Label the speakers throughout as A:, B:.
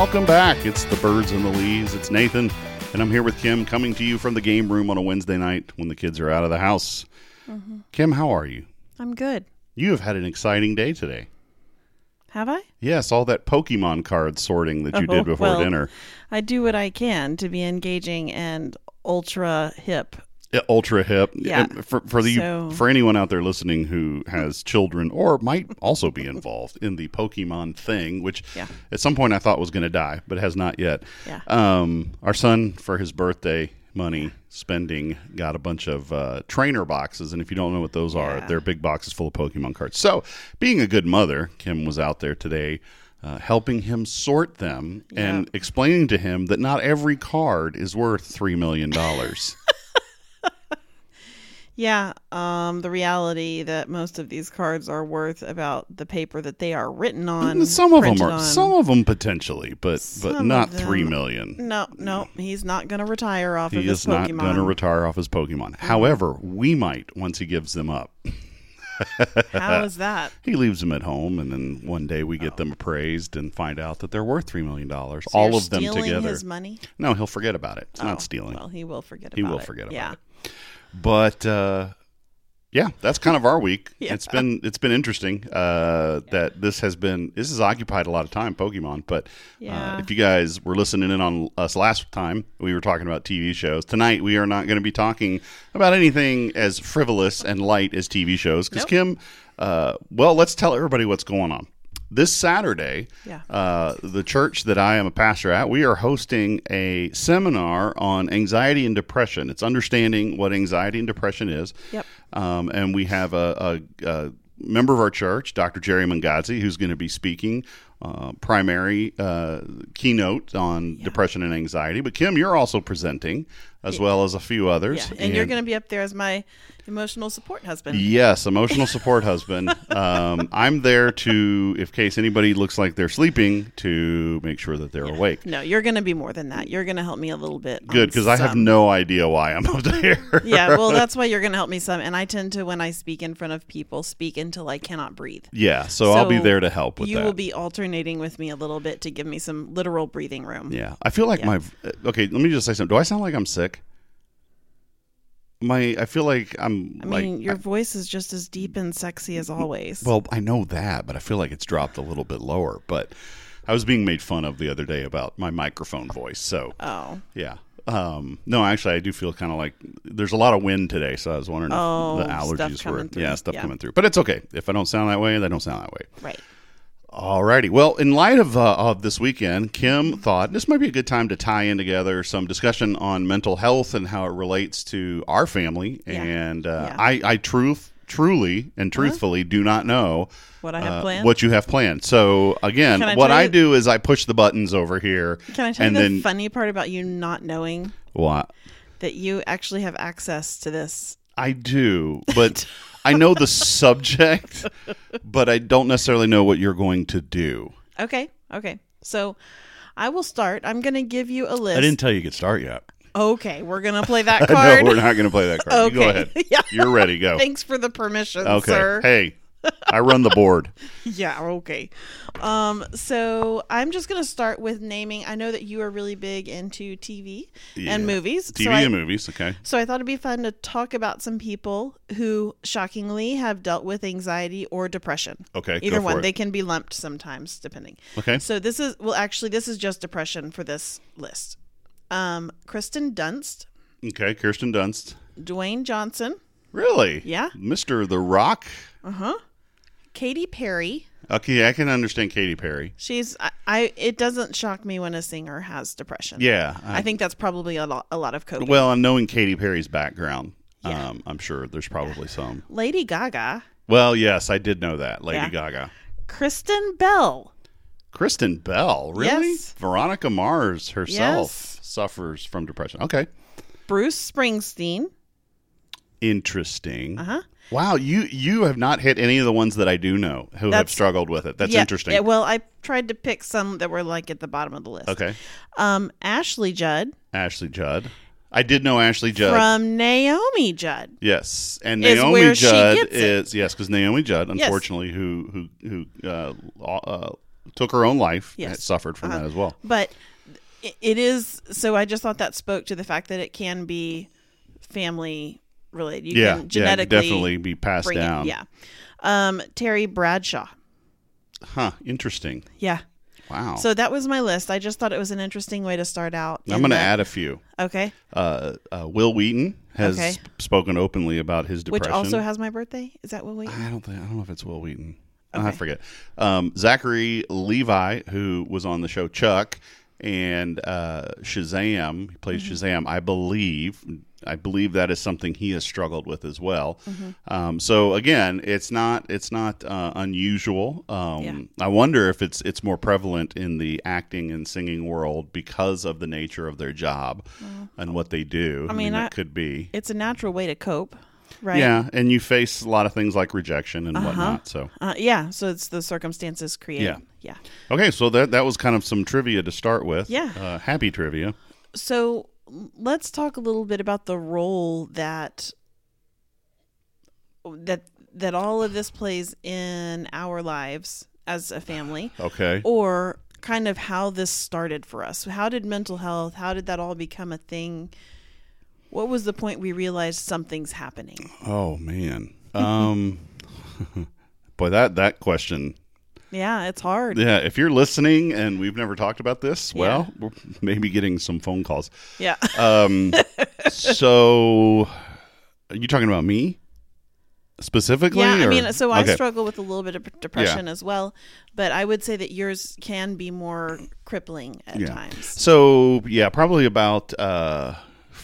A: Welcome back. It's the Birds and the Lees. It's Nathan, and I'm here with Kim, coming to you from the game room on a Wednesday night when the kids are out of the house. Mm-hmm. Kim, how are you?
B: I'm good.
A: You have had an exciting day today.
B: Have I?
A: Yes, all that Pokemon card sorting that you
B: Oh,
A: did before
B: well.
A: dinner.
B: I do what I can to be engaging and ultra hip.
A: Ultra hip.
B: Yeah.
A: And For for the
B: So-
A: for anyone out there listening who has children or might also be involved in the Pokemon thing, which
B: Yeah.
A: at some point I thought was going to die, but has not yet.
B: Yeah.
A: Um, our son for his birthday money spending got a bunch of uh, trainer boxes, and if you don't know what those are,
B: Yeah.
A: they're big boxes full of Pokemon cards. So, being a good mother, Kim was out there today. Uh, helping him sort them and explaining to him that not every card is worth three million dollars.
B: Yeah, um, the reality that most of these cards are worth about the paper that they are written on.
A: Some of them are,
B: on.
A: some of them potentially, but but not three million.
B: No, no, he's not going to retire off of
A: He
B: his
A: is not going to retire off his Pokemon. However, we might once he gives them up.
B: How is that?
A: He leaves them at home, and then one day we get them appraised and find out that they're worth three million dollars.
B: So
A: All of them
B: stealing
A: together.
B: His money?
A: No, he'll forget about it. It's
B: Oh,
A: not stealing.
B: Well, he will forget.
A: It.
B: He
A: will
B: it.
A: forget about
B: yeah.
A: it. But uh, yeah, that's kind of our week.
B: Yeah.
A: It's been it's been interesting uh, that this has been this has occupied a lot of time, Pokemon. But uh, if you guys were listening in on us last time, we were talking about TV shows. Tonight, we are not going to be talking about anything as frivolous and light as TV shows because
B: Nope.
A: Kim. Uh, well, let's tell everybody what's going on. This Saturday,
B: Yeah.
A: uh, the church that I am a pastor at, we are hosting a seminar on anxiety and depression. It's understanding what anxiety and depression is.
B: Yep.
A: Um, and we have a, a, a member of our church, Dr. Jerry Mangazi, who's going to be speaking uh, primary uh, keynote on depression and anxiety. But Kim, you're also presenting, as well as a few others.
B: Yeah, and, you're going to be up there as my emotional support husband.
A: Yes, emotional support husband. Um, I'm there to, if case anybody looks like they're sleeping, to make sure that they're awake.
B: No, you're going to be more than that. You're going to help me a little bit.
A: Good, because I have no idea why I'm up there.
B: yeah, well, that's why you're going to help me some. And I tend to, when I speak in front of people, speak until I cannot breathe.
A: yeah, so, I'll be there to help with
B: you
A: that.
B: will be alternating with me a little bit to give me some literal breathing room.
A: yeah, I feel like
B: Yeah.
A: my. Okay, let me just say something. Do I sound like I'm sick? My, I feel like I'm
B: I
A: like.
B: mean, your voice is just as deep and sexy as always.
A: Well, I know that, but I feel like it's dropped a little bit lower. But I was being made fun of the other day about my microphone voice. So
B: oh,
A: Yeah. Um, no, actually, I do feel kind of like there's a lot of wind today, so I was wondering
B: Oh,
A: if the allergies were
B: through.
A: yeah stuff
B: Yeah.
A: coming through. But it's okay if I don't sound that way. They don't sound that way.
B: right.
A: Alrighty. Well, in light of uh, of this weekend, Kim thought this might be a good time to tie in together some discussion on mental health and how it relates to our family.
B: Yeah.
A: And uh,
B: Yeah.
A: I, I truth, truly, and truthfully do not know
B: What I have
A: uh,
B: planned?
A: what you have planned. So again,
B: I
A: what I
B: you-
A: do is I push the buttons over here.
B: Can I tell
A: and
B: you the
A: then
B: funny part about you not knowing
A: what?
B: that you actually have access to this?
A: I do, but I know the subject, but I don't necessarily know what you're going to do.
B: Okay, okay. So I will start. I'm going to give you a list.
A: I didn't tell you could start yet.
B: Okay, we're going to play that card.
A: no, we're not going to play that card. You go ahead.
B: Yeah.
A: You're ready. Go.
B: Thanks for the permission,
A: okay.
B: sir.
A: Hey, I run the board.
B: Yeah, okay. Um, so I'm just gonna start with naming. I know that you are really big into TV
A: Yeah.
B: and movies.
A: TV
B: so I,
A: and movies. Okay.
B: So I thought it'd be fun to talk about some people who shockingly have dealt with anxiety or depression.
A: Okay.
B: Either one.
A: it.
B: They can be lumped sometimes, depending.
A: Okay.
B: So this is well, actually, this is just depression for this list. Um, Kristen Dunst,
A: Okay. Kirsten Dunst.
B: Dwayne Johnson,
A: Really?
B: Yeah.
A: Mr. The Rock.
B: uh huh, Katy Perry.
A: Okay, I can understand Katy Perry.
B: She's I, I. It doesn't shock me when a singer has depression.
A: Yeah.
B: I think that's probably a lot, a lot of coping.
A: Well, and knowing Katy Perry's background,
B: Yeah.
A: um, I'm sure there's probably some.
B: Lady Gaga,
A: Well, yes, I did know that. Lady
B: Yeah.
A: Gaga.
B: Kristen Bell,
A: Kristen Bell, really?
B: Yes.
A: Veronica Mars herself
B: Yes.
A: suffers from depression. Okay.
B: Bruce Springsteen.
A: Interesting.
B: Uh huh.
A: Wow, you you have not hit any of the ones that I do know who have struggled with it. That's
B: yeah,
A: interesting.
B: yeah, well, I tried to pick some that were like at the bottom of the list.
A: okay.
B: Um, Ashley Judd
A: Ashley Judd. I did know Ashley Judd.
B: from Naomi Judd.
A: yes, and
B: Is
A: Naomi
B: where she
A: Judd
B: gets it.
A: is yes, because Naomi Judd, unfortunately, who who who uh, uh, took her own life.
B: Yes.
A: Suffered from that as well.
B: but it is so i just thought that spoke to the fact that it can be family related you
A: yeah,
B: can
A: yeah,
B: genetically
A: definitely be passed down.
B: it yeah um terry bradshaw
A: Huh. Interesting.
B: yeah
A: Wow.
B: so that was my list i just thought it was an interesting way to start out
A: I'm going to add a few.
B: okay
A: Uh, uh, Wil Wheaton has
B: Okay.
A: spoken openly about his depression, which
B: also has my birthday is that what we
A: I don't think I don't know if it's Wil Wheaton. I forget. Um, Zachary Levi, who was on the show Chuck and uh, Shazam, he plays
B: Mm-hmm.
A: Shazam. I believe. I believe that is something he has struggled with as well.
B: Mm-hmm.
A: Um, so again, it's not it's not uh, unusual. Um,
B: Yeah.
A: I wonder if it's it's more prevalent in the acting and singing world because of the nature of their job and what they do. I
B: mean,
A: that
B: I-
A: could be.
B: it's a natural way to cope right
A: Yeah, and you face a lot of things like rejection and
B: Uh-huh.
A: whatnot. So
B: uh, yeah so it's the circumstances create
A: Yeah.
B: yeah
A: Okay, so that that was kind of some trivia to start with.
B: Yeah.
A: uh, happy trivia.
B: so let's talk a little bit about the role that that that all of this plays in our lives as a family
A: Okay,
B: or kind of how this started for us how did mental health how did that all become a thing what was the point we realized something's happening
A: oh man, um, boy that that question.
B: yeah it's hard
A: Yeah, if you're listening and we've never talked about this, well, we're maybe getting some phone calls.
B: yeah
A: Um, so, are you talking about me specifically?
B: yeah i mean so i
A: Okay.
B: struggle with a little bit of depression as well but i would say that yours can be more crippling at
A: Yeah.
B: times
A: So yeah, probably about uh,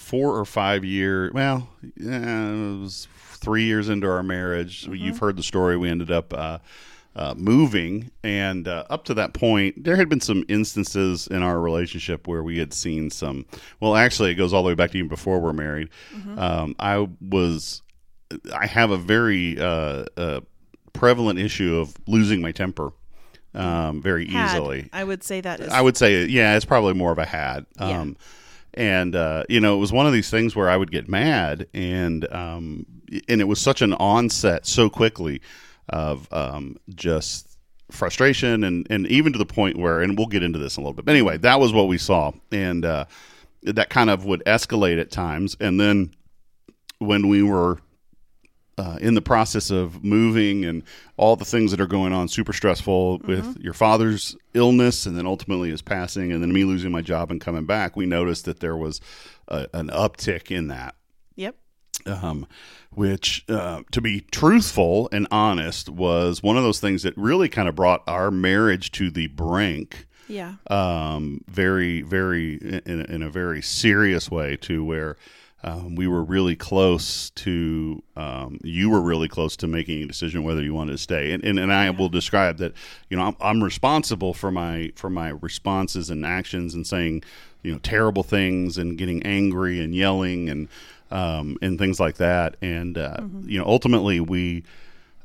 A: four or five years. Well, yeah, it was three years into our marriage.
B: Mm-hmm.
A: You've heard the story. We ended up uh, uh, moving, and uh, up to that point, there had been some instances in our relationship where we had seen some. Well, actually, it goes all the way back to even before we're married.
B: Mm-hmm.
A: Um, I was, I have a very uh, uh, prevalent issue of losing my temper. Um, very
B: Had.
A: easily.
B: I would say that is.
A: I would say, yeah, it's probably more of a had.
B: Yeah.
A: And uh, you know, it was one of these things where I would get mad, and um, and it was such an onset so quickly of um, just frustration, and and even to the point where, and we'll get into this in a little bit. But anyway, that was what we saw, and uh, that kind of would escalate at times, and then when we were uh, in the process of moving and all the things that are going on, super stressful with your father's illness and then ultimately his passing, and then me losing my job and coming back, we noticed that there was a, an uptick in that.
B: Yep.
A: Um, which, uh, to be truthful and honest, was one of those things that really kind of brought our marriage to the brink
B: Yeah.
A: um, very, very in, in a very serious way to where um, we were really close to. Um, you were really close to making a decision whether you wanted to stay, and and, and I will describe that. You know, I'm, I'm responsible for my for my responses and actions and saying, you know, terrible things and getting angry and yelling and um, and things like that. And uh, you know, ultimately we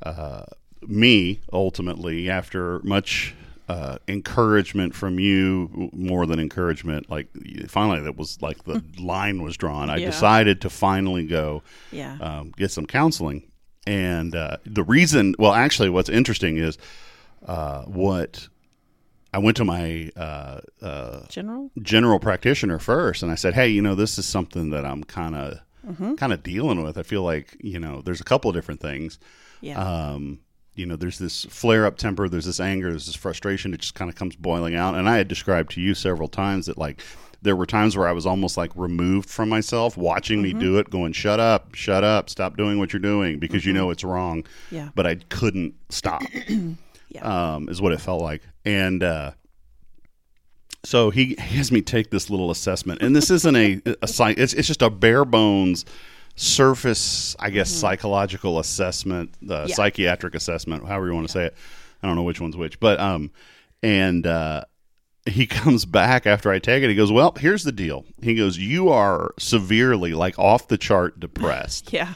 A: uh, me ultimately after much uh, encouragement from you more than encouragement like finally that was like the line was drawn i
B: Yeah.
A: decided to finally go
B: Yeah.
A: um, get some counseling and uh, the reason well actually what's interesting is uh, what i went to my uh, uh,
B: General.
A: general practitioner first and I said, "Hey, you know, this is something that I'm kind of
B: Mm-hmm.
A: kind of dealing with. I feel like, you know, there's a couple of different things.
B: Yeah.
A: Um, you know, there's this flare up temper, there's this anger, there's this frustration It just kind of comes boiling out. And I had described to you several times that like there were times where I was almost like removed from myself, watching
B: Mm-hmm.
A: me do it, going, "Shut up, shut up, stop doing what you're doing because you know it's wrong."
B: Mm-hmm. Yeah.
A: But I couldn't stop
B: yeah.
A: um, is what it felt like. And uh, so he, he has me take this little assessment, and this isn't a, a psych. It's it's just a bare bones surface, I guess, psychological assessment, the
B: Mm-hmm. Yeah.
A: psychiatric assessment, however you want to say it. I don't know which one's which, but um, and uh, he comes back after I take it. He goes, "Well, here's the deal." He goes, "You are severely, like, off the chart depressed."
B: yeah.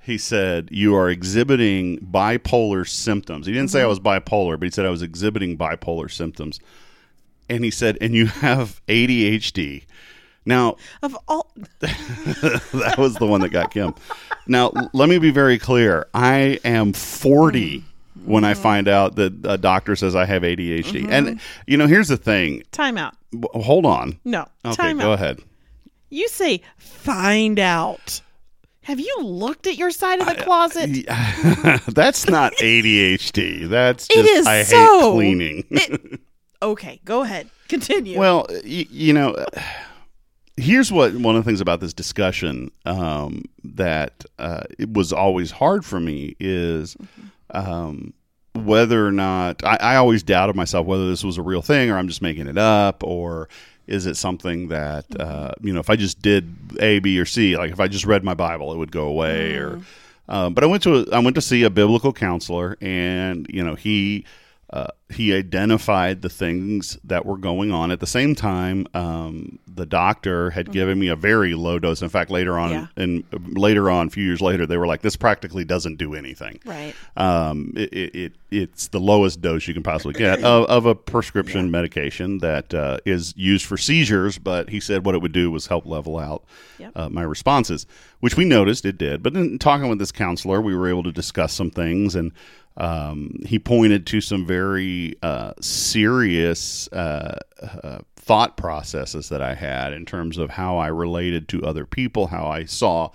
A: he said you are exhibiting bipolar symptoms. He didn't say I was bipolar, but he said I was exhibiting bipolar symptoms. And he said, and you have ADHD. Now,
B: Of all.
A: that was the one that got Kim. Now, let me be very clear. I am 40 when
B: Mm-hmm.
A: I find out that a doctor says I have ADHD. And you know, here's the thing.
B: Time out.
A: Hold on.
B: No.
A: Okay,
B: time
A: go
B: out.
A: ahead.
B: You say find out. Have you looked at your side of the closet?
A: That's not ADHD. That's
B: It
A: just
B: is
A: I hate
B: so.
A: cleaning.
B: okay, go ahead. Continue.
A: Well, y- you know, here's what one of the things about this discussion um, that uh, it was always hard for me is um, whether or not I, I always doubted myself whether this was a real thing or I'm just making it up or is it something that uh, you know if I just did A, B, or C, like if I just read my Bible, it would go away or. Um, but I went to a, I went to see a biblical counselor, and you know he uh, he identified the things that were going on. At the same time, um, the doctor had given me a very low dose. In fact, later on,
B: Yeah.
A: and later on, a few years later, they were like, "This practically doesn't do anything."
B: right.
A: Um, it, it, it it's the lowest dose you can possibly get of, of a prescription medication that uh, is used for seizures. But he said what it would do was help level out
B: Yep.
A: uh, my responses, which we noticed it did. But in talking with this counselor, we were able to discuss some things, and um, he pointed to some very uh, serious uh, uh, thought processes that I had in terms of how I related to other people, how I saw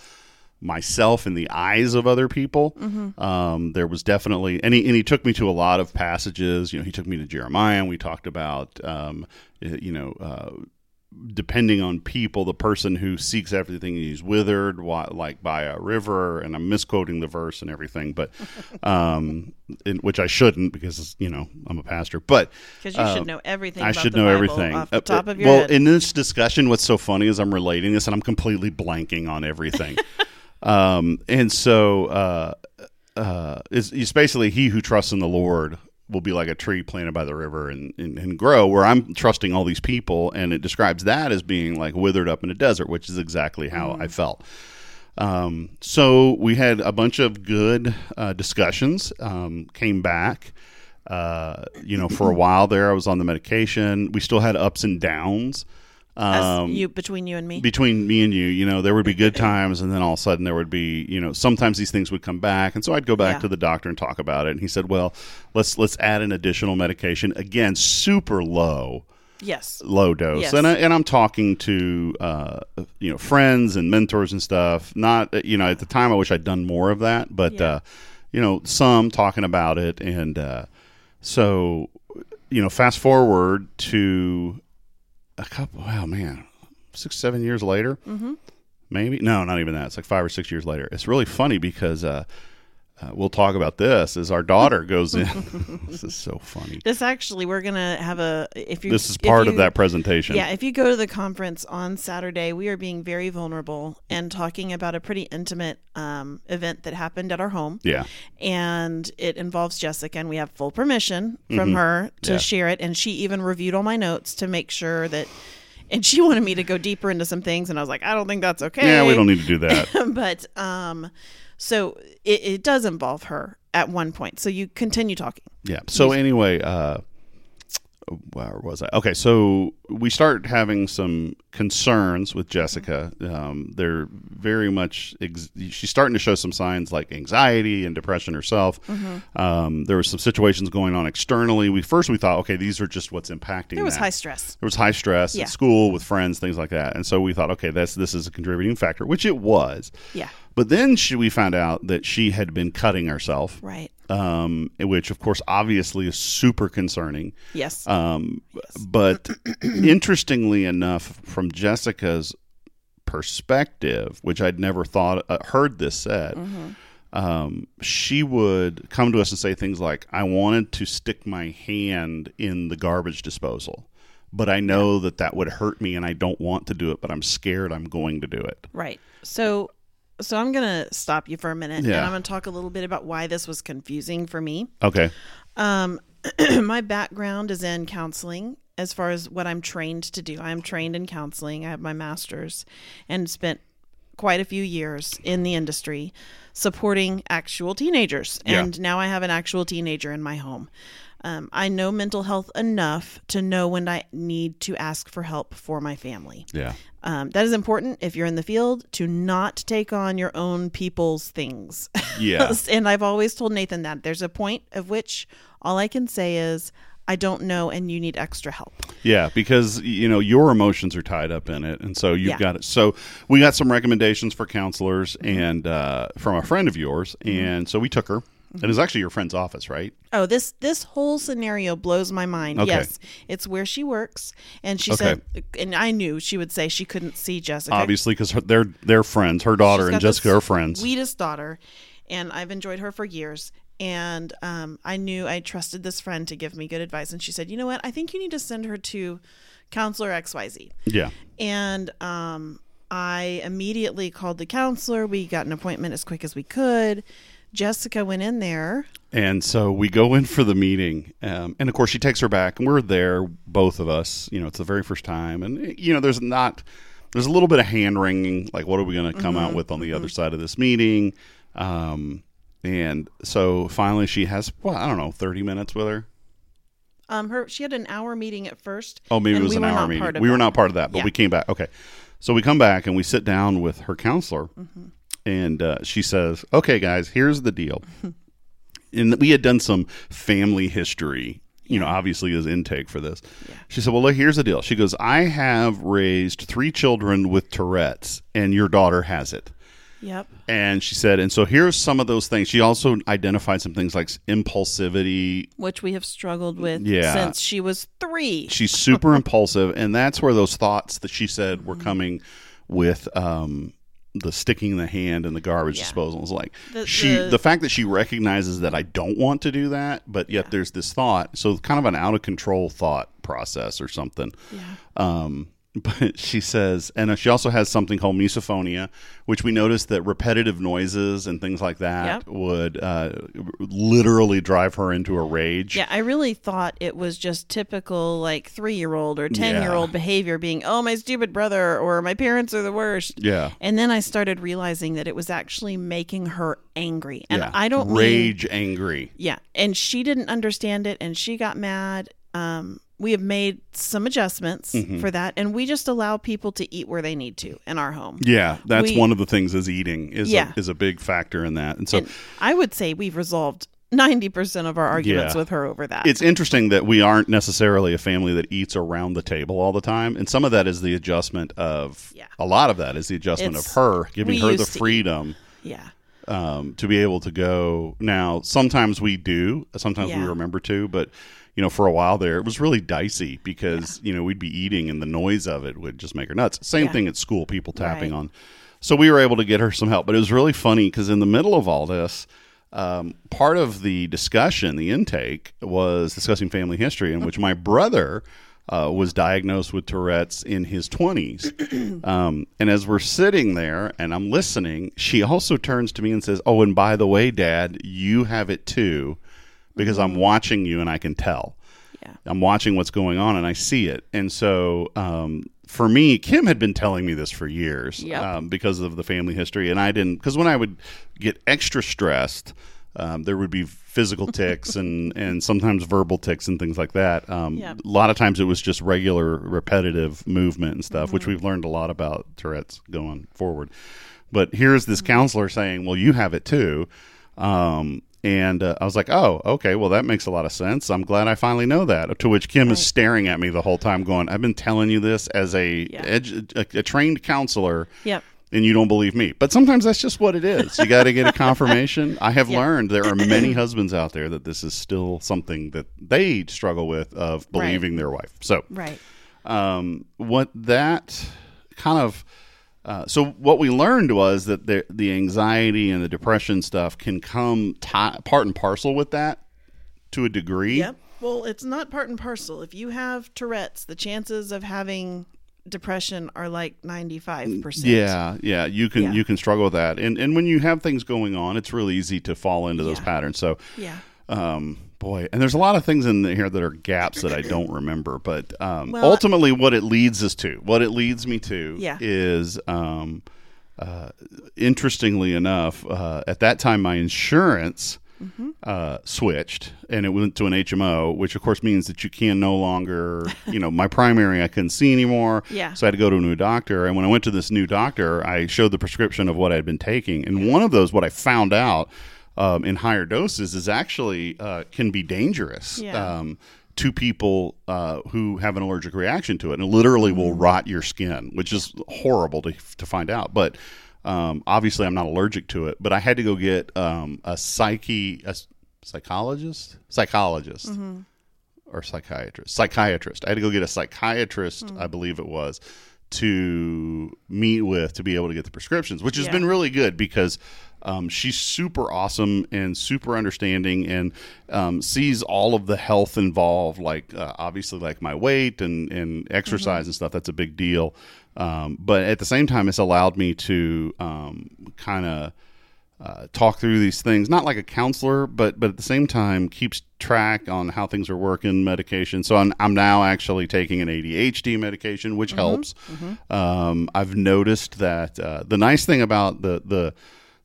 A: myself in the eyes of other people. Um, there was definitely, and he, and he took me to a lot of passages. You know, he took me to Jeremiah, and we talked about, um, you know, uh, depending on people, the person who seeks everything is withered, like by a river. And I'm misquoting the verse and everything, but um, in, which I shouldn't because you know I'm a pastor. But
B: Because you
A: uh,
B: should know everything.
A: I
B: about
A: should
B: the
A: know
B: Bible
A: everything
B: off the
A: Uh,
B: top of your
A: well,
B: head.
A: in this discussion, what's so funny is I'm relating this and I'm completely blanking on everything. um, and so uh, uh, it's, it's basically he who trusts in the Lord will be like a tree planted by the river and, and, and grow. Where I'm trusting all these people, and it describes that as being like withered up in a desert, which is exactly how I felt. Um, so we had a bunch of good uh, discussions. Um, came back. Uh, you know, for a while there, I was on the medication. We still had ups and downs.
B: As
A: Um,
B: you between you and me.
A: between me and you, you know, there would be good times, and then all of a sudden there would be, you know, sometimes these things would come back, and so I'd go back
B: Yeah.
A: to the doctor and talk about it, and he said, "Well, let's let's add an additional medication again, super low."
B: yes.
A: low dose
B: Yes.
A: and, I, and i'm talking to uh, you know friends and mentors and stuff not you know at the time i wish i'd done more of that but
B: Yeah.
A: uh, you know some talking about it and uh, so you know fast forward to a couple wow man six seven years later?
B: Mm-hmm.
A: maybe no not even that. It's like five or six years later. It's really funny because uh, uh, we'll talk about this as our daughter goes in this is so funny
B: This actually, we're gonna have a. If you,
A: this is part of that presentation
B: Yeah, if you go to the conference on Saturday, we are being very vulnerable and talking about a pretty intimate um, event that happened at our home.
A: yeah
B: And it involves Jessica, and we have full permission from her to
A: Mm-hmm. Yeah.
B: share it. And she even reviewed all my notes to make sure that. And she wanted me to go deeper into some things, and I was like, I don't think that's okay.
A: yeah we don't need to do that
B: but um, so it, it does involve her at one point. So you continue talking.
A: Yeah. So anyway, uh, where was I? Okay, so we start having some concerns with Jessica. Um, they're very much. Ex- she's starting to show some signs like anxiety and depression herself.
B: Mm-hmm.
A: Um, there were some situations going on externally. We first we thought, okay, these are just what's impacting.
B: There was
A: that.
B: high stress.
A: There was high stress
B: Yeah.
A: at school with friends, things like that, and so we thought, okay, that's this is a contributing factor, which it was.
B: Yeah.
A: But then she, we found out that she had been cutting herself,
B: Right.
A: Um, which of course obviously is super concerning.
B: Yes.
A: Um, But interestingly enough, from Jessica's perspective, which I'd never thought uh, heard this said, um, she would come to us and say things like, "I wanted to stick my hand in the garbage disposal." But I know that that would hurt me, and I don't want to do it. But I'm scared I'm going to do it.
B: Right. So so I'm going to stop you for a minute and I'm going to talk a little bit about why this was confusing for me.
A: Okay.
B: Um my background is in counseling as far as what I'm trained to do. I'm trained in counseling. I have my masters and spent quite a few years in the industry supporting actual teenagers.
A: Yeah.
B: And now I have an actual teenager in my home. Um, I know mental health enough to know when I need to ask for help for my family.
A: Yeah.
B: Um, that is important if you're in the field to not take on your own people's things.
A: Yeah.
B: and I've always told Nathan that there's a point of which all I can say is, I don't know, and you need extra help.
A: Yeah, because you know your emotions are tied up in it, and so you've
B: Yeah.
A: got it. So we got some recommendations for counselors, and uh, from a friend of yours, and so we took her. And it's actually your friend's office, right?
B: Oh, this this whole scenario blows my mind.
A: Okay.
B: Yes, it's where she works, and she
A: Okay.
B: said, and I knew she would say she couldn't see Jessica.
A: Obviously, because they're they're friends. Her daughter
B: She's
A: and Jessica are friends.
B: Sweetest daughter, and I've enjoyed her for years. And um, I knew I trusted this friend to give me good advice, and she said, "You know what? I think you need to send her to counselor X Y Z."
A: yeah,
B: And um, I immediately called the counselor. We got an appointment as quick as we could. Jessica went in there.
A: And so we go in for the meeting, um, and of course she takes her back, and we're there, both of us. You know, it's the very first time, and you know, there's not, there's a little bit of hand wringing, like what are we going to come
B: Mm-hmm.
A: out with on the other side of this meeting? Um, and so finally, she has, well, I don't know, thirty minutes with her.
B: Um, her she had an hour meeting at first.
A: Oh, maybe it was
B: we
A: an hour meeting. We were not part of that, but
B: Yeah.
A: we came back. Okay, so we come back and we sit down with her counselor,
B: Mm-hmm.
A: And uh, she says, "Okay, guys, here's the deal." and we had done some family history. You know, obviously as intake for this. She said, "Well, look, here's the deal." She goes, "I have raised three children with Tourette's, and your daughter has it."
B: Yep.
A: And she said, "And so here's some of those things." She also identified some things like impulsivity,
B: Which we have struggled with
A: Yeah.
B: since she was three.
A: she's super impulsive and that's where those thoughts that she said were coming with um the sticking the hand in the garbage
B: Yeah.
A: disposal is like
B: The-
A: she
B: the-
A: the fact that she recognizes that I don't want to do that but yet there's this thought so kind of an out of control thought process or something
B: Yeah.
A: um but she says and she also has something called misophonia which we noticed that repetitive noises and things like that
B: Yep.
A: would uh, literally drive her into a rage
B: Yeah, I really thought it was just typical like three year old or 10 year old behavior being, oh, my stupid brother or my parents are the worst.
A: yeah
B: And then I started realizing that it was actually making her angry. And
A: yeah.
B: I don't mean-
A: rage angry
B: yeah. And she didn't understand it and she got mad. Um, we have made some adjustments
A: Mm-hmm.
B: for that. And we just allow people to eat where they need to in our home.
A: Yeah, that's
B: We-
A: one of the things is eating is
B: Yeah.
A: a, is a big factor in that. And so
B: And I would say we've resolved 90% of our arguments
A: Yeah.
B: with her over that.
A: it's interesting that we aren't necessarily a family that eats around the table all the time, and some of that is the adjustment of
B: Yeah.
A: a lot of that is the adjustment
B: It's-
A: of her giving her the freedom
B: yeah.
A: Um, to be able to go. Now, sometimes we do, sometimes we remember to, but you know, for a while there, it was really dicey because you know we'd be eating and the noise of it would just make her nuts. Same
B: Yeah.
A: thing at school, people tapping
B: Right.
A: on. So we were able to get her some help, but it was really funny because in the middle of all this. Um, part of the discussion, the intake, was discussing family history, in which my brother uh, was diagnosed with Tourette's in his 20s. Um, and as we're sitting there and I'm listening, she also turns to me and says, Oh, and by the way, Dad, you have it too, because I'm watching you and I can tell.
B: Yeah.
A: I'm watching what's going on and I see it. And so, um, for me, Kim had been telling me this for years
B: Yep.
A: um, because of the family history. And I didn't, because when I would get extra stressed, um, there would be physical tics and, and sometimes verbal tics and things like that. Um,
B: Yep.
A: A lot of times it was just regular repetitive movement and stuff,
B: Mm-hmm.
A: which we've learned a lot about Tourette's going forward. But here's this counselor saying, "Well, you have it too," um, and uh, I was like, "Oh, okay. Well, that makes a lot of sense. I'm glad I finally know that." To which Kim is staring at me the whole time, going, "I've been telling you this as a
B: Yeah.
A: edu- a, a trained counselor."
B: Yep.
A: And you don't believe me, but sometimes that's just what it is. You got to get a confirmation. I have
B: Yeah.
A: learned there are many husbands out there that this is still something that they struggle with of
B: Right.
A: believing their wife. So,
B: Right.
A: um, what that kind of uh, so what we learned was that the the anxiety and the depression stuff can come ti part and parcel with that to a degree.
B: Yep. Well, it's not part and parcel. If you have Tourette's, the chances of having depression are like 95%.
A: Yeah, yeah, you can
B: Yeah.
A: you can struggle with that, and and when you have things going on, it's really easy to fall into those
B: Yeah.
A: patterns. So,
B: Yeah.
A: um, boy, and there's a lot of things in here that are gaps that I don't remember, but um,
B: Well,
A: ultimately, what it leads us to, what it leads me to,
B: Yeah.
A: is um, uh, interestingly enough, uh, at that time, my insurance uh, switched, and it went to an HMO, which of course means that you can no longer, you know, my primary I couldn't see anymore.
B: Yeah.
A: So I had to go to a new doctor, and when I went to this new doctor, I showed the prescription of what I had been taking, and one of those, what I found out um, in higher doses, is actually uh, can be dangerous.
B: Yeah.
A: Um, to people uh, who have an allergic reaction to it, and it literally will
B: Mm-hmm.
A: rot your skin, which is horrible to, to find out. But um, obviously, I'm not allergic to it. But I had to go get um, a psyche, a psychologist, psychologist,
B: Mm-hmm.
A: or psychiatrist, psychiatrist. I had to go get a psychiatrist,
B: Hmm.
A: I believe it was, to meet with to be able to get the prescriptions, which has
B: Yeah.
A: been really good because um, she's super awesome and super understanding and um, sees all of the health involved, like uh, obviously like my weight and, and exercise and stuff. That's a big deal. Um, but at the same time, it's allowed me to um, kind of uh, talk through these things, not like a counselor, but but at the same time keeps track on how things are working, medication. So I'm, I'm now actually taking an ADHD medication, which helps. Um, I've noticed that uh, the nice thing about the the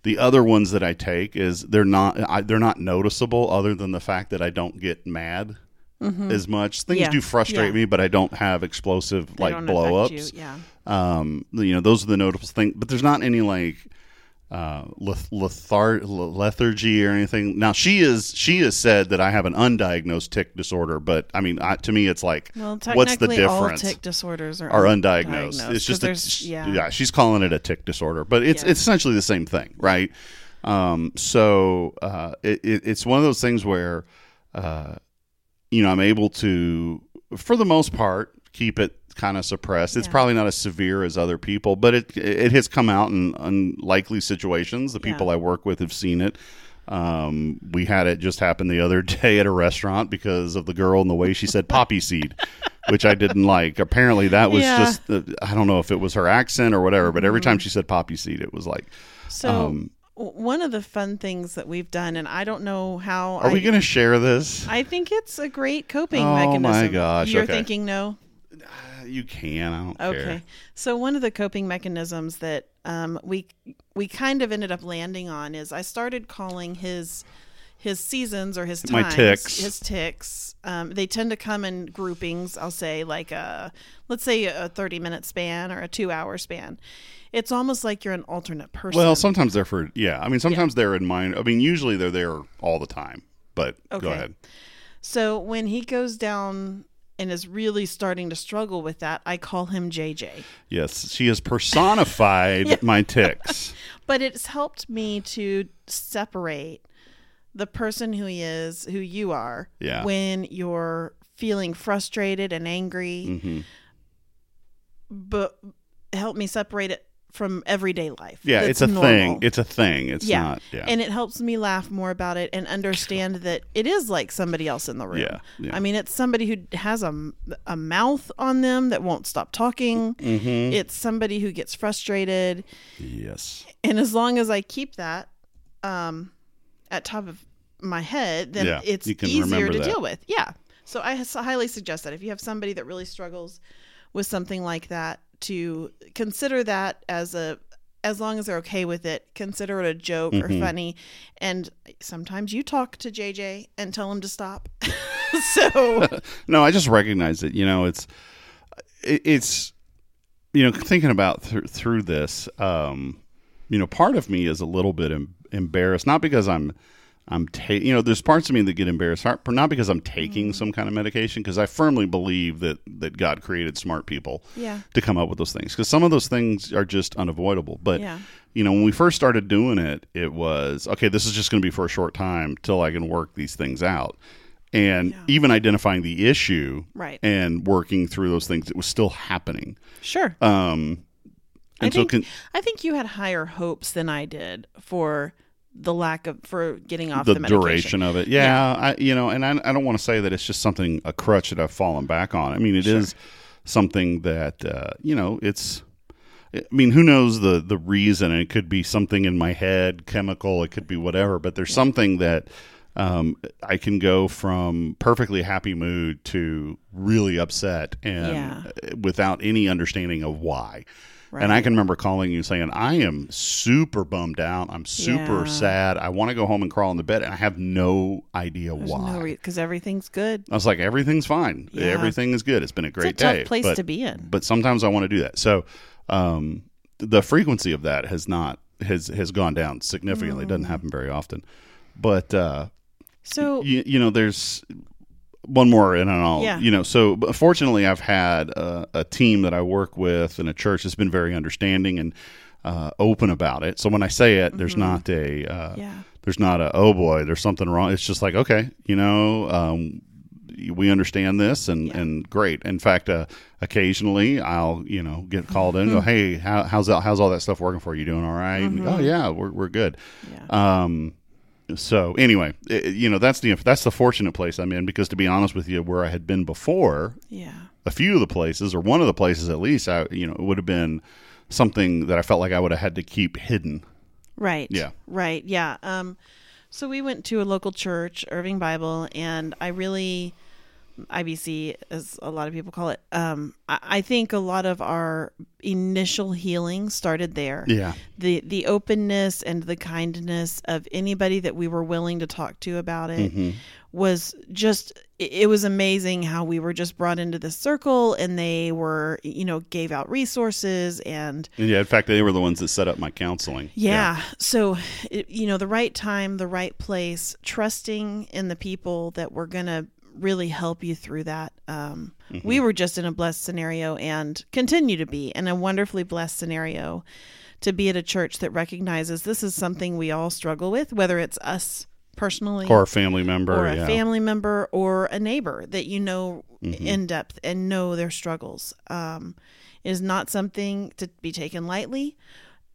A: the other ones that I take is they're not I, they're not noticeable, other than the fact that I don't get mad. As much things
B: Yeah,
A: do frustrate
B: yeah.
A: me, but I don't have explosive
B: They
A: like blow ups
B: you, Yeah.
A: um, you know, those are the notable things, but there's not any like uh, lethar- lethargy or anything. Now she is she has said that I have an undiagnosed tic disorder, but I mean, I, to me, it's like,
B: Well,
A: what's the
B: technically, all
A: difference?
B: tic disorders are,
A: are undiagnosed.
B: undiagnosed,
A: It's just a,
B: yeah.
A: yeah. She's calling it a tic disorder, but it's
B: Yeah.
A: it's essentially the same thing, right? Um, so uh, it, it, it's one of those things where, uh, you know, I'm able to, for the most part, keep it kind of suppressed. It's
B: Yeah.
A: probably not as severe as other people, but it it has come out in unlikely situations. The people
B: Yeah.
A: I work with have seen it. Um, we had it just happen the other day at a restaurant because of the girl and the way she said poppy seed, which I didn't like. Apparently, that was
B: Yeah.
A: just uh, I don't know if it was her accent or whatever, but every time she said poppy seed, it was like,
B: So
A: Um,
B: one of the fun things that we've done, and I don't know how.
A: are
B: I,
A: we going to share this?
B: I think it's a great coping
A: Oh, my
B: mechanism.
A: gosh,
B: You're
A: okay.
B: thinking no.
A: you can. I don't
B: Okay.
A: care.
B: So one of the coping mechanisms that um, we we kind of ended up landing on is I started calling his his seasons or his
A: My
B: times,
A: tics.
B: his tics. Um, they tend to come in groupings. I'll say like a let's say a thirty minute span or a two hour span. It's almost like you're an alternate person.
A: Well, sometimes they're for yeah. I mean, sometimes they're in mind. I mean, usually they're there all the time. But go
B: Okay.
A: ahead.
B: So when he goes down and is really starting to struggle with that, I call him JJ.
A: Yes, she has personified
B: Yeah.
A: my tics.
B: But it's helped me to separate the person who he is, who you are,
A: Yeah.
B: when you're feeling frustrated and angry,
A: hmm
B: but help me separate it from everyday life.
A: Yeah, it's a
B: normal.
A: thing. It's a thing. It's
B: yeah.
A: not. Yeah.
B: And it helps me laugh more about it and understand that it is like somebody else in the room.
A: Yeah, yeah.
B: I mean, it's somebody who has a, a mouth on them that won't stop talking.
A: Mhm.
B: It's somebody who gets frustrated.
A: yes.
B: And as long as I keep that um, at top of my head, then
A: Yeah,
B: it's easier to
A: that.
B: deal with. Yeah. So I highly suggest that if you have somebody that really struggles with something like that, to consider that as a as long as they're okay with it, consider it a joke or
A: Mhm.
B: funny. And sometimes you talk to JJ and tell him to stop. so
A: No, I just recognize it. You know, it's it's you know thinking about th- through this. Um, you know, part of me is a little bit em- embarrassed, not because I'm I'm ta- you know, there's parts of me that get embarrassed, not because I'm taking some kind of medication, because I firmly believe that that God created smart people
B: yeah,
A: to come up with those things, because some of those things are just unavoidable. But
B: yeah,
A: you know, when we first started doing it, it was okay. This is just going to be for a short time till I can work these things out, and
B: Yeah.
A: even identifying the issue
B: right,
A: and working through those things, it was still happening.
B: sure.
A: Um,
B: I
A: so
B: think I think you had higher hopes than I did for the lack of for getting off
A: the,
B: the, medication.
A: duration of it, yeah, I, you know, and I, I don't want to say that it's just something a crutch that I've fallen back on. I mean, it is
B: Sure.
A: something that uh, you know, it's. I mean, who knows the the reason? It could be something in my head, chemical. It could be whatever. But there's something that um, I can go from perfectly happy mood to really upset and
B: Yeah.
A: without any understanding of why.
B: Right.
A: And I can remember calling you saying, I am super bummed out. I'm super
B: Yeah.
A: sad. I want to go home and crawl in the bed. And I have no idea
B: There's
A: why.
B: no because everything's good.
A: I was like, everything's fine.
B: Yeah.
A: Everything is good. It's been a great
B: it's a
A: day.
B: place
A: but,
B: to be in.
A: but sometimes I want to do that. So um, the frequency of that has not has has gone down significantly. It
B: Mm.
A: doesn't happen very often. But uh,
B: So
A: you, you know, there's one more, and I'll,
B: Yeah.
A: you know, so but fortunately, I've had a, a team that I work with and a church that's been very understanding and uh, open about it. So when I say it, there's not a, uh,
B: Mm-hmm. yeah,
A: there's not a, oh boy, there's something wrong. It's just like, okay, you know, um, we understand this and,
B: Yeah.
A: and great. In fact, uh, occasionally I'll, you know, get called in and go,
B: Mm-hmm.
A: hey, how, how's that, how's all that stuff working for you? Doing all right? And, oh yeah, we're, we're good.
B: yeah,
A: Um, so anyway, it, you know that's the that's the fortunate place I'm in because to be honest with you, where I had been before,
B: yeah,
A: a few of the places or one of the places at least, I you know it would have been something that I felt like I would have had to keep hidden.
B: right,
A: Yeah.
B: right, yeah. Um, so we went to a local church, Irving Bible, and I really IBC, as a lot of people call it. Um, I, I think a lot of our initial healing started there.
A: Yeah,
B: the the openness and the kindness of anybody that we were willing to talk to about it
A: Mm-hmm.
B: was just it was amazing how we were just brought into this circle and they were you know gave out resources and
A: yeah. In fact, they were the ones that set up my counseling.
B: yeah, so you know the right time the right place trusting in the people that were going to really help you through that um, we were just in a blessed scenario and continue to be in a wonderfully blessed scenario to be at a church that recognizes this is something we all struggle with whether it's us personally
A: or a family member.
B: or a
A: yeah.
B: family member or a neighbor that you know
A: Mm-hmm.
B: in depth and know their struggles um, it is not something to be taken lightly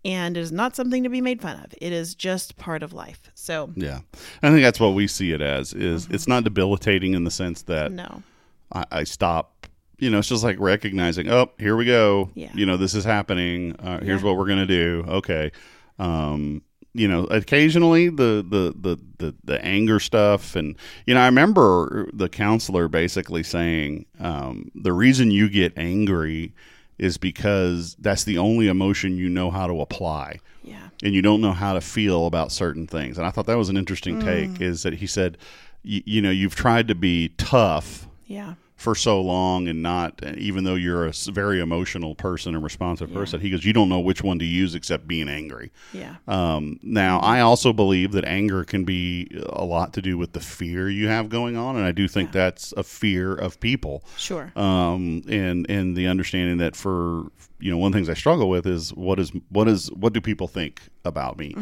B: and it is not something to be made fun of it is just part of life so
A: Yeah, I think that's what we see it as. Is it's not debilitating in the sense that
B: no
A: I, I stop. You know, it's just like recognizing, oh, here we go.
B: Yeah.
A: You know, this is happening. Uh, here's
B: Yeah.
A: what we're gonna do. Okay. Um, you know, occasionally the, the the the the anger stuff, and you know, I remember the counselor basically saying, um, the reason you get angry is because that's the only emotion you know how to apply.
B: Yeah.
A: And you don't know how to feel about certain things. And I thought that was an interesting take mm. is that he said, y- you know, you've tried to be tough
B: yeah
A: for so long and not, even though you're a very emotional person and responsive person, he goes, you don't know which one to use except being angry.
B: yeah
A: Um, now, I also believe that anger can be a lot to do with the fear you have going on. And I do think that's a fear of people
B: sure
A: um, and and the understanding that for you know one of the things I struggle with is what is what is what do people think about me?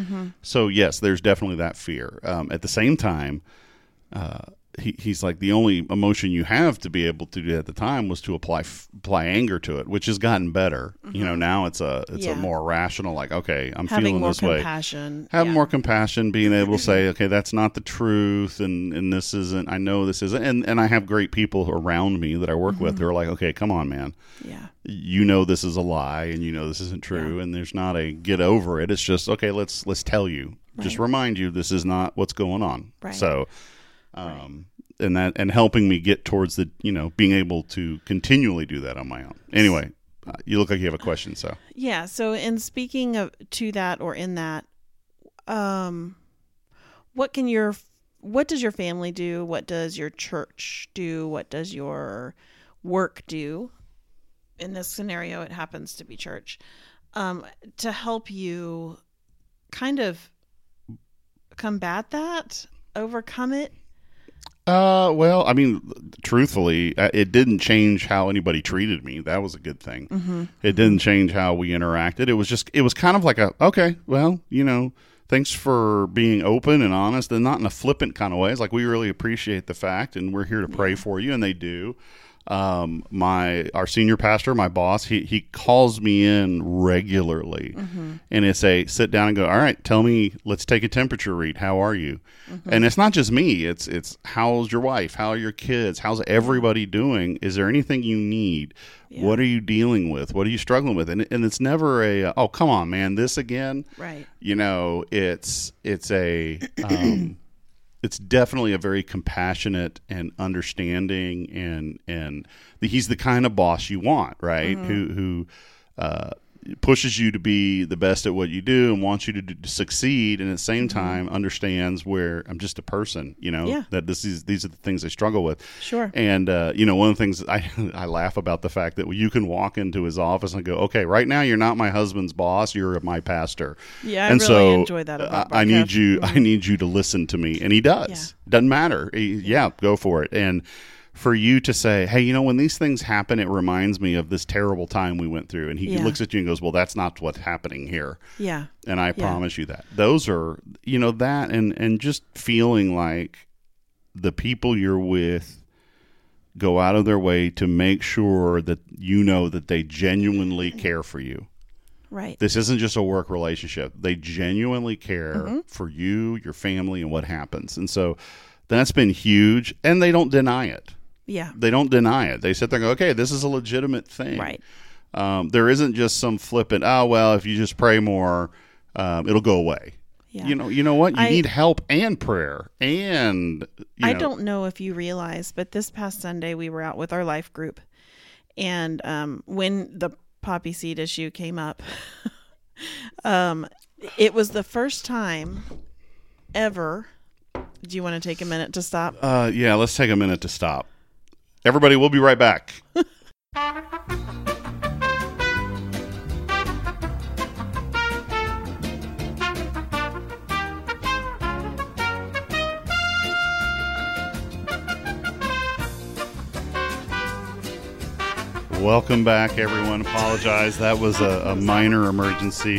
A: So yes, there's definitely that fear. Um, at the same time, uh, he, he's like the only emotion you have to be able to do at the time was to apply f- apply anger to it, which has gotten better. You know mm-hmm. now it's a it's
B: Yeah.
A: a more rational like okay I'm
B: having
A: feeling this way.
B: compassion.
A: Have
B: yeah.
A: more compassion being able to say okay that's not the truth and and this isn't i know this isn't and and i have great people around me that i work with mm-hmm. who are like okay come on man.
B: Yeah.
A: You know this is a lie and you know this isn't true and there's not a get over it. It's just okay let's let's tell you. Just remind you this is not what's going on.
B: Right.
A: so um and that and helping me get towards the you know being able to continually do that on my own anyway uh, you look like you have a question so
B: Yeah. So, in speaking of to that or in that, um, what can your what does your family do? What does your church do? What does your work do? In this scenario, it happens to be church um, to help you kind of combat that, overcome it.
A: Uh, well, I mean, truthfully, uh, it didn't change how anybody treated me. That was a good thing.
B: Mm-hmm.
A: It didn't change how we interacted. It was just, it was kind of like a, okay, well, you know, thanks for being open and honest and not in a flippant kind of way. It's like, we really appreciate the fact and we're here to pray for you. And they do. Um, my, our senior pastor, my boss, he, he calls me in regularly and it's a sit down and go, all right, tell me, let's take a temperature read. How are you? And it's not just me. It's, it's how's your wife? How are your kids? How's everybody doing? Is there anything you need? What are you dealing with? What are you struggling with? And, and it's never a, oh, come on, man, this again
B: Right.
A: you know it's it's a um, it's definitely a very compassionate and understanding and and the, he's the kind of boss you want, right?
B: Mm-hmm.
A: Who who uh, pushes you to be the best at what you do and wants you to, do, to succeed, and at the same time understands where I'm just a person, you know,
B: Mm-hmm. Yeah.
A: that this is these are the things I struggle with.
B: Sure.
A: And uh, you know, one of the things I I laugh about the fact that you can walk into his office and go, "Okay, right now you're not my husband's boss; you're my pastor."
B: Yeah, I
A: and
B: really
A: so
B: enjoy that
A: I, I need you. I need you to listen to me, and he does.
B: Yeah.
A: Doesn't matter. He- yeah, go for it. And for you to say, "Hey, you know, when these things happen, it reminds me of this terrible time we went through," and he
B: Yeah.
A: looks at you and goes, "Well, that's not what's happening here."
B: Yeah.
A: and I promise you that those are you know that and and just feeling like the people you're with go out of their way to make sure that you know that they genuinely care for you.
B: Right.
A: This isn't just a work relationship. They genuinely care
B: Mm-hmm.
A: for you, your family and what happens. And so that's been huge and they don't deny it.
B: Yeah.
A: They don't deny it. They sit there and go, "Okay, this is a legitimate thing."
B: Right.
A: Um, there isn't just some flippant, "Oh, well, if you just pray more, um, it'll go away."
B: Yeah.
A: You know, you know what? You
B: I-
A: need help and prayer, and you
B: I
A: know,
B: don't know if you realize, but this past Sunday we were out with our life group, and um, when the poppy seed issue came up, um, it was the first time ever. Do you want to take a minute to stop?
A: Uh, yeah, let's take a minute to stop. Everybody, we'll be right back. Welcome back, everyone. Apologize. That was a, a minor emergency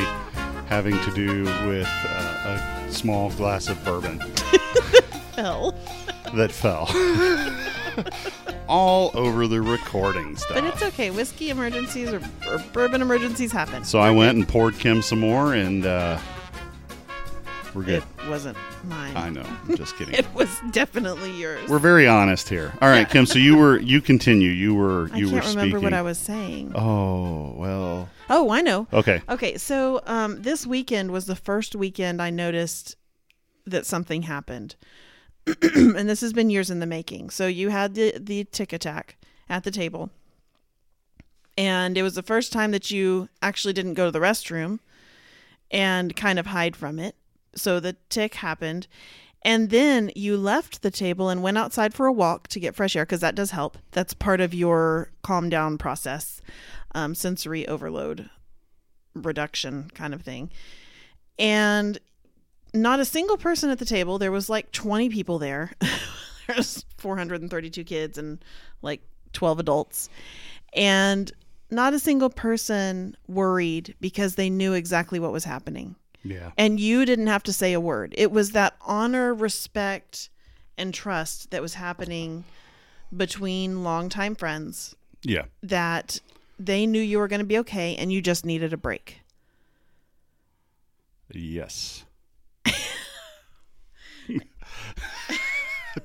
A: having to do with uh, a small glass of bourbon
B: Phil.
A: that fell all over the recording stuff.
B: But it's okay. Whiskey emergencies or, or bourbon emergencies happen.
A: So I went and poured Kim some more, and uh, we're good.
B: It wasn't mine.
A: I know. I'm just kidding.
B: It was definitely yours.
A: We're very honest here. All right, Kim. So you were you continue. You were
B: I
A: you
B: can't
A: were
B: remember what I was saying.
A: Oh well.
B: Oh, I know.
A: Okay.
B: Okay, so um, this weekend was the first weekend I noticed that something happened, and this has been years in the making. So you had the the tic attack at the table, and it was the first time that you actually didn't go to the restroom and kind of hide from it. So the tic happened, and then you left the table and went outside for a walk to get fresh air because that does help. That's part of your calm down process, um, sensory overload reduction kind of thing. And not a single person at the table. There was like 20 people there. There's 432 kids and like 12 adults. And not a single person worried because they knew exactly what was happening.
A: Yeah.
B: And you didn't have to say a word. It was that honor, respect, and trust that was happening between longtime friends
A: Yeah.
B: that they knew you were going to be okay and you just needed a break.
A: Yes.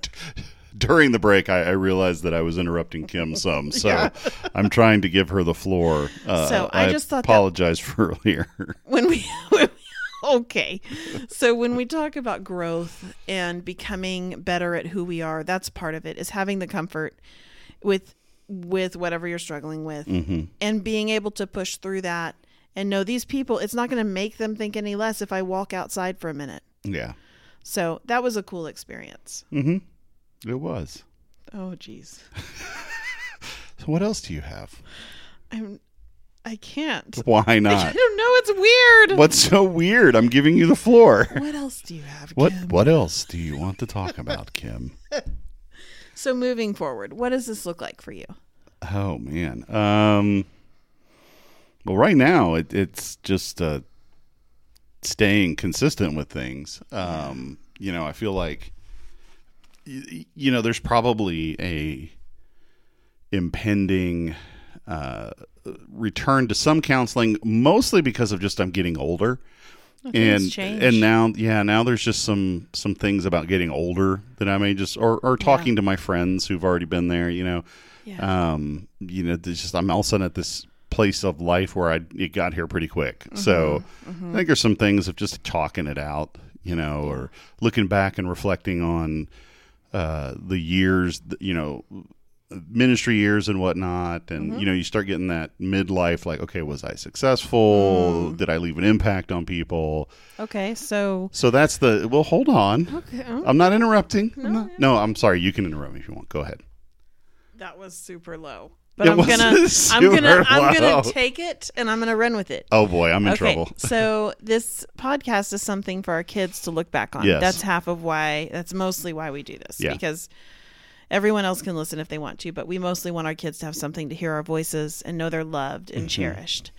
A: During the break, I, I realized that I was interrupting Kim some, so
B: Yeah.
A: I'm trying to give her the floor. Uh,
B: So I just thought that-
A: apologize for earlier.
B: When we, when we okay. So when we talk about growth and becoming better at who we are, that's part of it is having the comfort with with whatever you're struggling with
A: hmm
B: and being able to push through that and know these people it's not going to make them think any less if I walk outside for a minute.
A: Yeah.
B: So that was a cool experience.
A: hmm It was.
B: Oh geez.
A: So what else do you have?
B: I'm I can't.
A: Why not?
B: I don't know. It's weird.
A: What's so weird? I'm giving you the floor.
B: What else do you have?
A: What
B: Kim?
A: What else do you want to talk about, Kim?
B: So moving forward, what does this look like for you?
A: Oh man. Um. Well, right now it, it's just uh, staying consistent with things. Um. You know, I feel like you know there's probably a impending uh, return to some counseling, mostly because of just I'm getting older. and
B: change.
A: and now yeah now there's just some some things about getting older that I may just or or talking to my friends who've already been there you know
B: Yeah.
A: um you know there's just I'm all of a sudden at this place of life where I it got here pretty quick so
B: Mm-hmm.
A: I think there's some things of just talking it out you know, or looking back and reflecting on uh, the years, you know, ministry years and whatnot. And,
B: Mm-hmm.
A: you know, you start getting that midlife like, okay, was I successful?
B: Mm.
A: Did I leave an impact on people?
B: Okay, so
A: So that's the, well, hold on.
B: okay,
A: I'm not interrupting. I'm not- no, I'm sorry. You can interrupt me if you want. Go ahead.
B: that was super low. But
A: It
B: I'm gonna I'm gonna I'm gonna take it and I'm gonna run with it.
A: Oh, boy, I'm in
B: okay,
A: trouble.
B: so this podcast is something for our kids to look back on.
A: Yes.
B: That's half of why. That's mostly why we do this.
A: Yeah.
B: Because everyone else can listen if they want to, but we mostly want our kids to have something to hear our voices and know they're loved
A: Mm-hmm.
B: and cherished.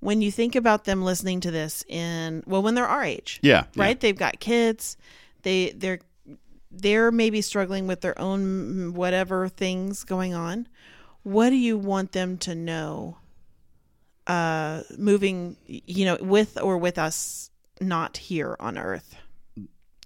B: When you think about them listening to this in well, when they're our age,
A: Yeah. yeah.
B: right? They've got kids. They they're they're maybe struggling with their own whatever things going on. What do you want them to know? Uh, moving, you know, with or with us, not here on Earth.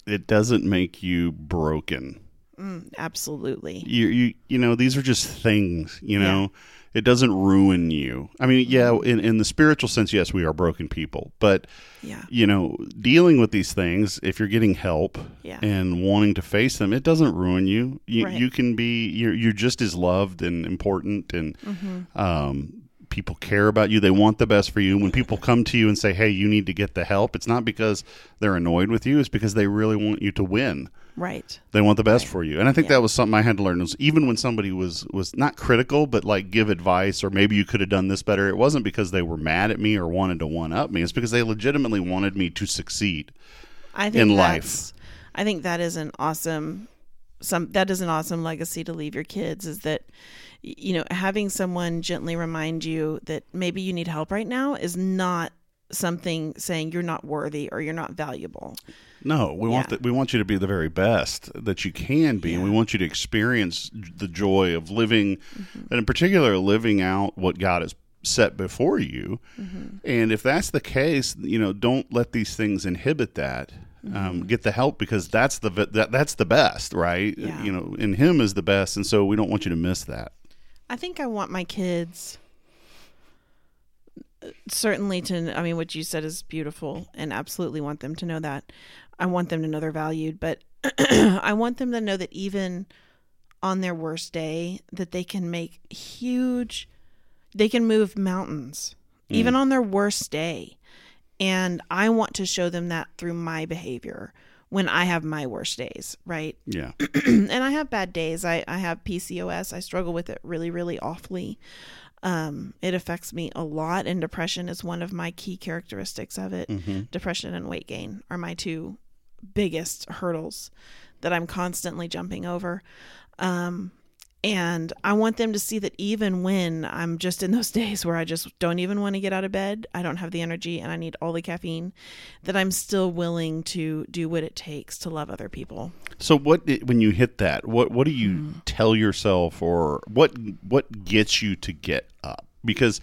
A: It doesn't make you broken.
B: Mm, absolutely.
A: you you you know these are just things you know it doesn't ruin you i mean yeah
B: Mm-hmm.
A: in in the spiritual sense yes we are broken people but
B: Yeah.
A: you know dealing with these things if you're getting help
B: Yeah.
A: and wanting to face them it doesn't ruin you you,
B: Right.
A: you can be you're, you're just as loved and important and
B: Mm-hmm.
A: um people care about you. They want the best for you. When people come to you and say hey you need to get the help it's not because they're annoyed with you. It's because they really want you to win.
B: Right.
A: they want the best for you. And i think
B: Yeah.
A: that was something i had to learn. Was even when somebody was was not critical but like give advice or maybe you could have done this better it wasn't because they were mad at me or wanted to one up me. It's because they legitimately wanted me to succeed
B: I think
A: In
B: that's- I think that is an awesome some that is an awesome legacy to leave your kids is that you know having someone gently remind you that maybe you need help right now is not something saying you're not worthy or you're not valuable.
A: no we want
B: Yeah.
A: that we want you to be the very best that you can be and we want you to experience the joy of living
B: Mm-hmm.
A: and in particular living out what god has set before you
B: Mm-hmm.
A: and if that's the case you know don't let these things inhibit that
B: Mm-hmm.
A: um, get the help because that's the that, that's the best right
B: Yeah.
A: you know in him is the best and so we don't want you to miss that
B: I think I want my kids certainly to I mean what you said is beautiful and absolutely want them to know that. I want them to know they're valued, but I want them to know that even on their worst day that they can make huge they can move mountains mm. even on their worst day. And I want to show them that through my behavior when I have my worst days, right?
A: yeah
B: and I have bad days. I, I have PCOS. I struggle with it really, really awfully. Um, it affects me a lot, and depression is one of my key characteristics of it. Depression and weight gain are my two biggest hurdles that I'm constantly jumping over. Um, and I want them to see that even when I'm just in those days where I just don't even want to get out of bed, I don't have the energy and I need all the caffeine, that I'm still willing to do what it takes to love other people.
A: so what when you hit that what what do you
B: Mm-hmm.
A: tell yourself or what what gets you to get up because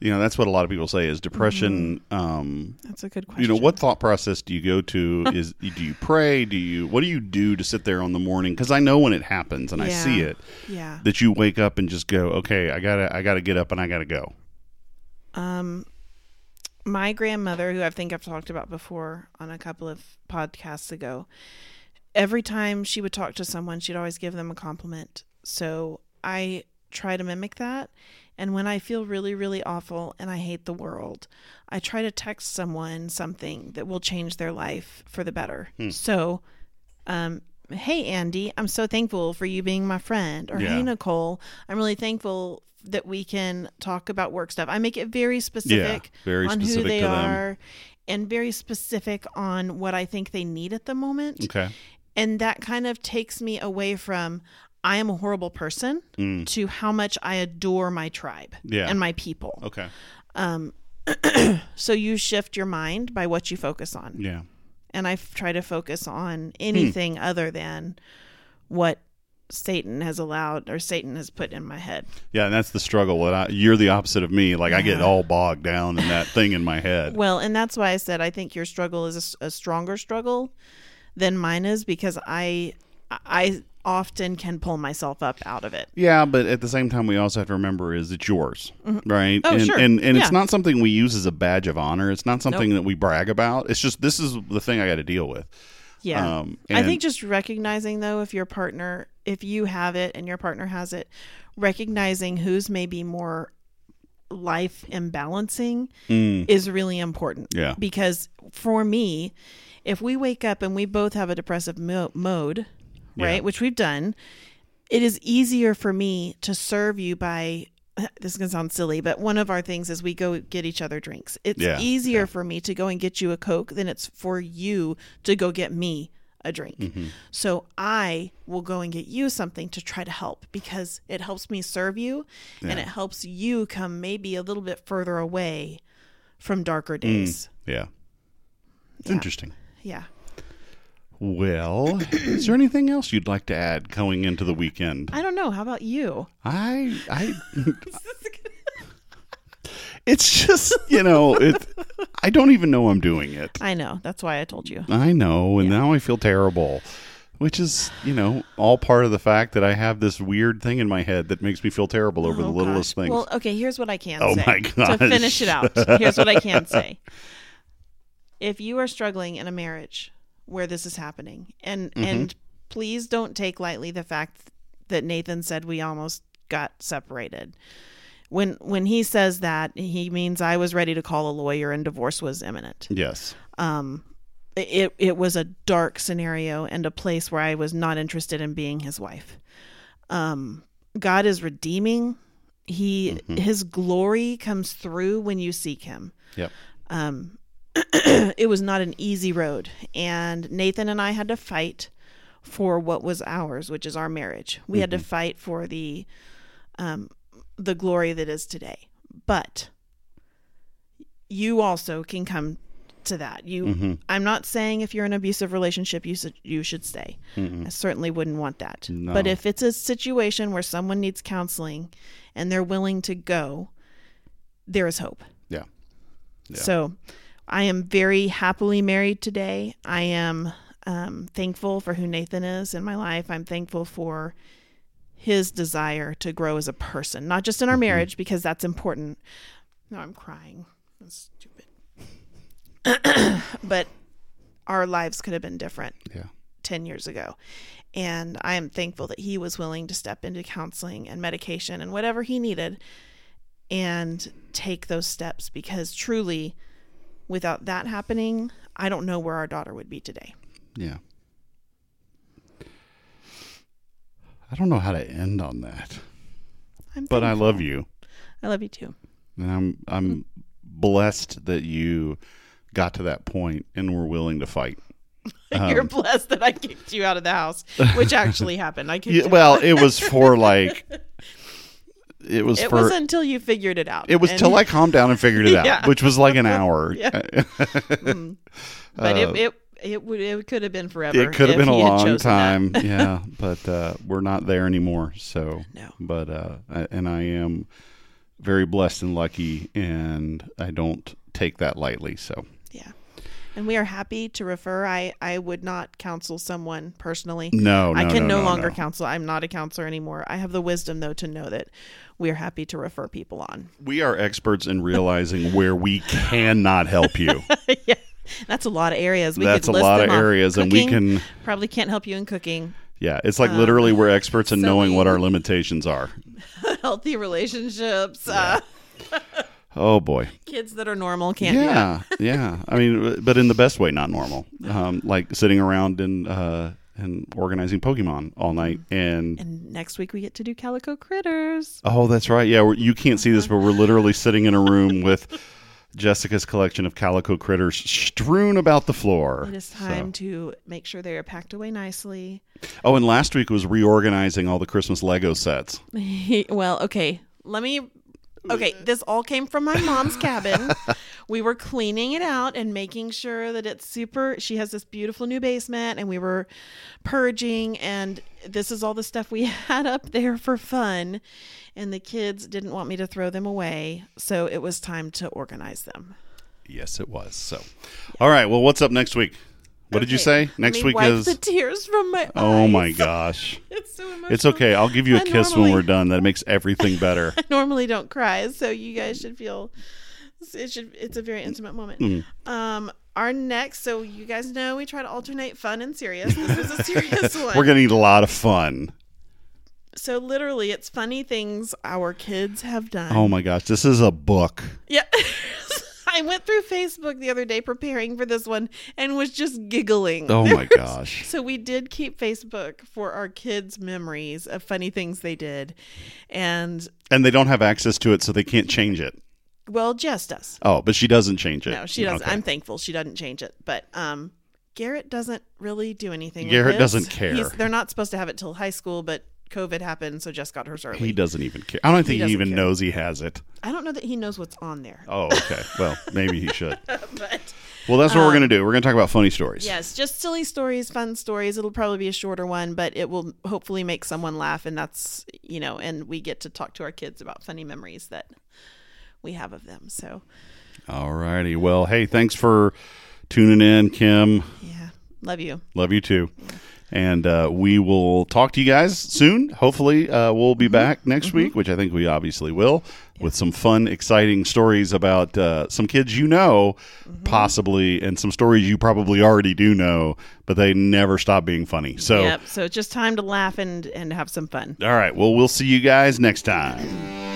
A: you know that's what a lot of people say is depression um
B: That's a good question.
A: you know what thought process do you go to is do you pray do you what do you do to sit there on the morning because i know when it happens and i see it
B: Yeah.
A: that you wake up and just go okay i gotta i gotta get up and i gotta go
B: Um, my grandmother, who I think I've talked about before on a couple of podcasts ago, every time she would talk to someone, she'd always give them a compliment. So I try to mimic that. And when I feel really, really awful and I hate the world, I try to text someone something that will change their life for the better. So, um, hey, Andy, I'm so thankful for you being my friend. Or
A: Yeah.
B: hey, Nicole, I'm really thankful that we can talk about work stuff. I make it very specific yeah,
A: very
B: on
A: specific
B: who they
A: to them.
B: are and very specific on what I think they need at the moment.
A: okay
B: And that kind of takes me away from I am a horrible person to how much I adore my tribe
A: Mm. Yeah.
B: and my people.
A: okay
B: So you shift your mind by what you focus on.
A: yeah
B: And I try to focus on
A: Hmm.
B: anything other than what Satan has allowed or Satan has put in my head.
A: yeah and that's the struggle and I, you're the opposite of me like i get all bogged down in that thing in my head
B: Well, and that's why I said I think your struggle is a stronger struggle than mine is because I I often can pull myself up out of it.
A: Yeah, but at the same time, we also have to remember is it's yours, right?
B: Oh,
A: and,
B: sure.
A: And and it's
B: Yeah.
A: not something we use as a badge of honor. It's not something that we brag about. It's just this is the thing I got to deal with.
B: Yeah.
A: Um,
B: I think just recognizing though if your partner if you have it and your partner has it, recognizing who's maybe more life imbalancing
A: Mm,
B: is really important.
A: Yeah.
B: Because for me, if we wake up and we both have a depressive mo- mode, right,
A: Yeah.
B: which we've done, it is easier for me to serve you by this is going to sound silly, but one of our things is we go get each other drinks. It's
A: Yeah,
B: easier for me to go and get you a Coke than it's for you to go get me a drink.
A: Mm-hmm.
B: So I will go and get you something to try to help because it helps me serve you and it helps you come maybe a little bit further away from
A: Mm.
B: darker days.
A: yeah, it's
B: Yeah.
A: interesting.
B: Yeah.
A: Well, is there anything else you'd like to add going into the weekend?
B: I don't know. How about you?
A: I I It's just, you know, it I don't even know I'm doing it.
B: I know. That's why I told you.
A: I know, and now I feel terrible. Which is, you know, all part of the fact that I have this weird thing in my head that makes me feel terrible over
B: Oh,
A: the littlest
B: gosh.
A: things.
B: Well, okay, here's what I can
A: Oh,
B: say.
A: my
B: To
A: gosh.
B: finish it out, here's what I can say. If you are struggling in a marriage where this is happening, and
A: Mm-hmm.
B: and please don't take lightly the fact that Nathan said we almost got separated. When when he says that, he means I was ready to call a lawyer and divorce was imminent.
A: yes.
B: Um it it was a dark scenario and a place where I was not interested in being his wife. Um, God is redeeming. He His glory comes through when you seek Him.
A: Yep.
B: Um, it was not an easy road, and Nathan and I had to fight for what was ours, which is our marriage. We had to fight for the um, the glory that is today. But you also can come to that. You,
A: Mhm.
B: I'm not saying if you're in an abusive relationship, you should you should stay.
A: Mm-mm.
B: I certainly wouldn't want that.
A: No.
B: But if it's a situation where someone needs counseling and they're willing to go, there is hope.
A: Yeah. Yeah.
B: So I am very happily married today. I am um, thankful for who Nathan is in my life. I'm thankful for his desire to grow as a person, not just in
A: Mm-hmm.
B: our marriage, because that's important. No, I'm crying. That's stupid. but our lives could have been different.
A: Yeah.
B: 10 years ago. And I am thankful that he was willing to step into counseling and medication and whatever he needed and take those steps because truly, without that happening, I don't know where our daughter would be today.
A: Yeah. I don't know how to end on that.
B: I'm
A: But I love you.
B: I love you too.
A: And I'm I'm blessed that you got to that point and were willing to fight.
B: You're
A: Um,
B: blessed that I kicked you out of the house, which actually happened. I kicked
A: Yeah, well, it was for like it was
B: It
A: for
B: wasn't until you figured it out.
A: it was till I calmed down and figured it out,
B: Yeah.
A: which was like an hour.
B: Yeah. Mm. But
A: Uh,
B: it it it would it could have been forever.
A: It could have been a long time, yeah. But uh, we're not there anymore. So,
B: No.
A: but uh, I- and I am very blessed and lucky, and I don't take that lightly. So.
B: And we are happy to refer. I, I would not counsel someone personally.
A: no, no
B: I can
A: no,
B: no,
A: no,
B: longer counsel. I'm not a counselor anymore. I have the wisdom, though, to know that we are happy to refer people on.
A: We are experts in realizing where we cannot help you.
B: yeah. That's a lot of areas. We
A: can do.
B: That's a
A: lot of areas, and we can.
B: probably can't help you in cooking.
A: Yeah, it's like
B: Uh,
A: literally we're experts in knowing what our limitations are.
B: Healthy relationships. Uh,
A: Oh boy.
B: kids that are normal can't do
A: yeah, yeah. I mean, but in the best way, not normal. Um, like sitting around and uh, and organizing Pokemon all night. And
B: And next week we get to do Calico Critters.
A: oh, that's right. Yeah, you can't see this, but we're literally sitting in a room with Jessica's collection of calico critters strewn about the floor.
B: It is
A: So-
B: time to make sure they are packed away nicely.
A: Oh, and last week was reorganizing all the Christmas Lego sets.
B: well, okay. Let me. Okay, this all came from my mom's cabin. We were cleaning it out and making sure that it's super. She has this beautiful new basement, and we were purging, and this is all the stuff we had up there for fun. And the kids didn't want me to throw them away, so it was time to organize them.
A: Yes, it was. So, all right. Well, what's up next week? What did you say? Next week
B: wipe
A: is.
B: the tears from my
A: Oh
B: eyes.
A: my gosh.
B: It's so emotional.
A: It's okay. I'll give you a
B: I
A: kiss
B: normally-
A: when we're done. That makes everything better.
B: I normally don't cry, so you guys should feel it should it's a very intimate moment.
A: Mm.
B: Um our next so you guys know we try to alternate fun and serious. This was a serious one.
A: We're gonna need a lot of fun.
B: so literally it's funny things our kids have done.
A: Oh my gosh, this is a book.
B: Yeah. I went through Facebook the other day preparing for this one and was just giggling.
A: Oh my gosh.
B: So we did keep Facebook for our kids' memories of funny things they did. And
A: And they don't have access to it, so they can't change it.
B: well, Jess does.
A: Oh, but she doesn't change it.
B: No, she doesn't.
A: Okay.
B: I'm thankful she doesn't change it. But um Garrett doesn't really do anything.
A: Garrett doesn't care.
B: He's, they're not supposed to have it till high school, but COVID happened, so Jess got hers early.
A: He doesn't even care. I don't think he,
B: doesn't
A: even
B: care.
A: knows he has it.
B: I don't know that he knows what's on there.
A: Oh, okay. Well, maybe he should.
B: but
A: Well, that's what we're um, going to do. We're going to talk about funny stories.
B: Yes, just silly stories, fun stories. It'll probably be a shorter one, but it will hopefully make someone laugh. And that's, you know, and we get to talk to our kids about funny memories that we have of them. So,
A: All righty. Well, hey, thanks for tuning in, Kim.
B: yeah, love you.
A: Love you too. And uh, we will talk to you guys soon. Hopefully, uh, we'll be back next week, which I think we obviously will, with some fun, exciting stories about uh, some kids you know, possibly, and some stories you probably already do know, but they never stop being funny. So,
B: Yep. So it's just time to laugh and, and have some fun.
A: all right. Well, we'll see you guys next time.